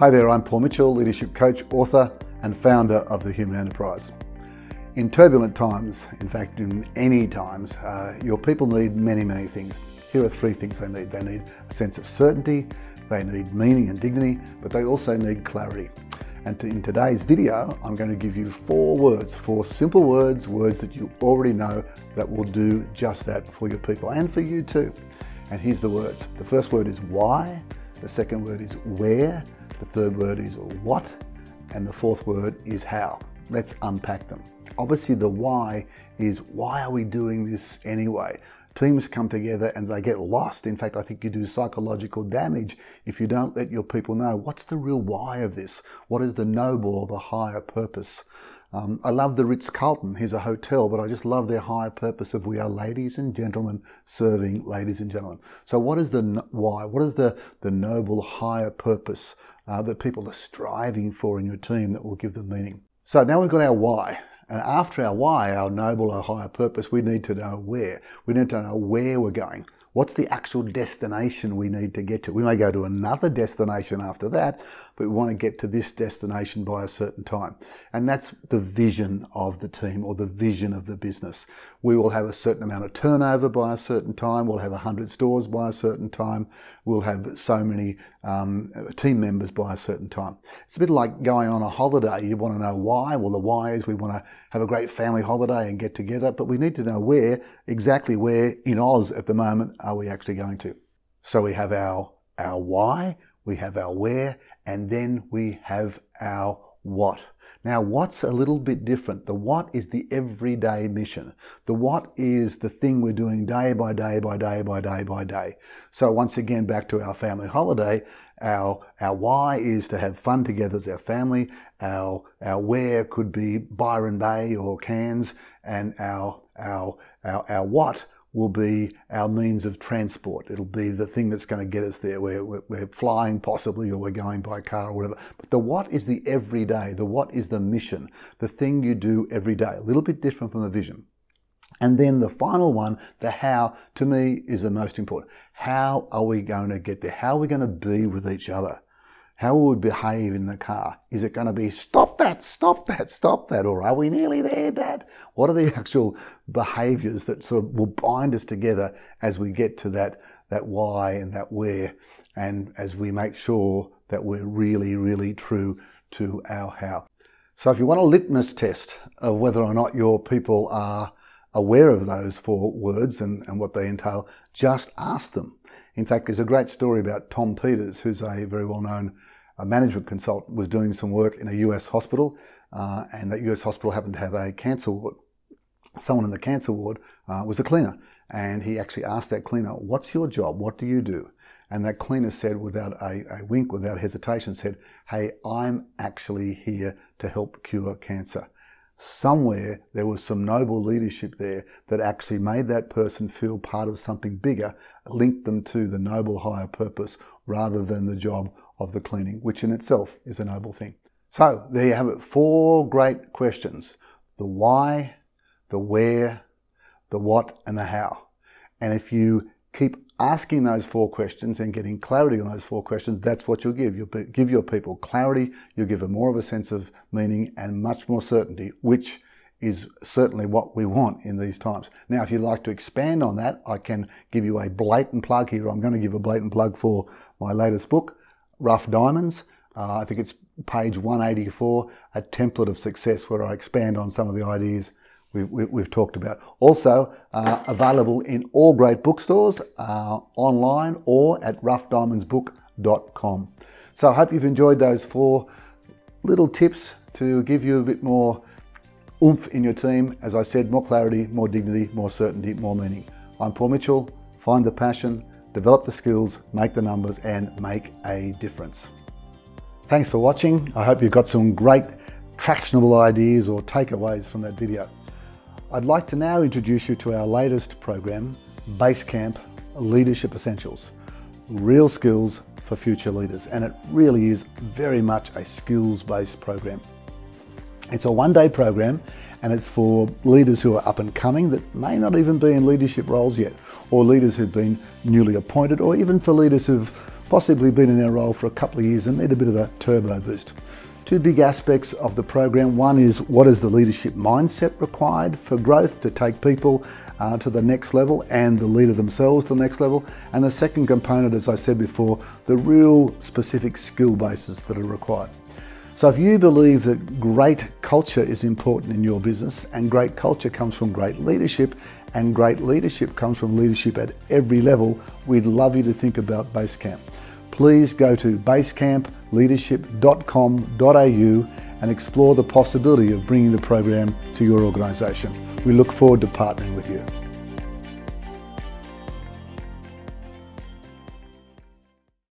Hi there, I'm Paul Mitchell, leadership coach, author, and founder of the Human Enterprise. In turbulent times, in fact, in any times, uh, your people need many, many things. Here are three things they need. They need a sense of certainty, they need meaning and dignity, but they also need clarity. And in today's video, I'm going to give you four words, four simple words, words that you already know that will do just that for your people and for you too. And here's the words. The first word is why, the second word is where, the third word is what, and the fourth word is how. Let's unpack them. Obviously, the why is why are we doing this anyway? Teams come together and they get lost. In fact, I think you do psychological damage if you don't let your people know what's the real why of this? What is the noble or the higher purpose? Um, I love the Ritz Carlton. Here's a hotel, but I just love their higher purpose of we are ladies and gentlemen serving ladies and gentlemen. So, what is the why? What is the, the noble higher purpose uh, that people are striving for in your team that will give them meaning? So, now we've got our why. And after our why, our noble or higher purpose, we need to know where. We need to know where we're going. What's the actual destination we need to get to? We may go to another destination after that, but we want to get to this destination by a certain time. And that's the vision of the team or the vision of the business. We will have a certain amount of turnover by a certain time. We'll have 100 stores by a certain time. We'll have so many um, team members by a certain time. It's a bit like going on a holiday. You want to know why. Well, the why is we want to have a great family holiday and get together, but we need to know where, exactly where in Oz at the moment are we actually going to. So we have our, our why, we have our where, and then we have our what. Now, what's a little bit different? The what is the everyday mission. The what is the thing we're doing day by day by day by day by day. So once again, back to our family holiday, our, our why is to have fun together as our family. Our, our where could be Byron Bay or Cairns and our, our, our, our what will be our means of transport. It'll be the thing that's going to get us there. We're, we're, flying possibly or we're going by car or whatever. But the what is the everyday. The what is the mission. The thing you do every day. A little bit different from the vision. And then the final one, the how, to me is the most important. How are we going to get there? How are we going to be with each other? How will we behave in the car? Is it going to be stop that, stop that, stop that, or are we nearly there, Dad? What are the actual behaviors that sort of will bind us together as we get to that, that why and that where, and as we make sure that we're really, really true to our how? So if you want a litmus test of whether or not your people are aware of those four words and, and what they entail, just ask them. In fact, there's a great story about Tom Peters, who's a very well known uh, management consultant, was doing some work in a US hospital, uh, and that US hospital happened to have a cancer ward. Someone in the cancer ward uh, was a cleaner, and he actually asked that cleaner, What's your job? What do you do? And that cleaner said, without a, a wink, without hesitation, said, Hey, I'm actually here to help cure cancer somewhere there was some noble leadership there that actually made that person feel part of something bigger, linked them to the noble higher purpose rather than the job of the cleaning, which in itself is a noble thing. So there you have it. Four great questions. The why, the where, the what, and the how. And if you keep asking those four questions and getting clarity on those four questions, that's what you'll give. You'll give your people clarity, you'll give them more of a sense of meaning and much more certainty, which is certainly what we want in these times. Now, if you'd like to expand on that, I can give you a blatant plug here. I'm going to give a blatant plug for my latest book, Rough Diamonds. Uh, I think it's page 184, A Template of Success, where I expand on some of the ideas we, have we, talked about. Also, uh, available in all great bookstores, uh, online, or at roughdiamondsbook.com. So I hope you've enjoyed those four little tips to give you a bit more oomph in your team. As I said, more clarity, more dignity, more certainty, more meaning. I'm Paul Mitchell. Find the passion, develop the skills, make the numbers, and make a difference. Thanks for watching. I hope you've got some great tractionable ideas or takeaways from that video. I'd like to now introduce you to our latest program, Basecamp Leadership Essentials, real skills for future leaders. And it really is very much a skills-based program. It's a one-day program and it's for leaders who are up and coming that may not even be in leadership roles yet, or leaders who've been newly appointed, or even for leaders who've possibly been in their role for a couple of years and need a bit of a turbo boost. Two big aspects of the program. One is what is the leadership mindset required for growth to take people uh, to the next level and the leader themselves to the next level. And the second component, as I said before, the real specific skill bases that are required. So if you believe that great culture is important in your business and great culture comes from great leadership and great leadership comes from leadership at every level, we'd love you to think about Basecamp please go to basecampleadership.com.au and explore the possibility of bringing the program to your organisation. We look forward to partnering with you.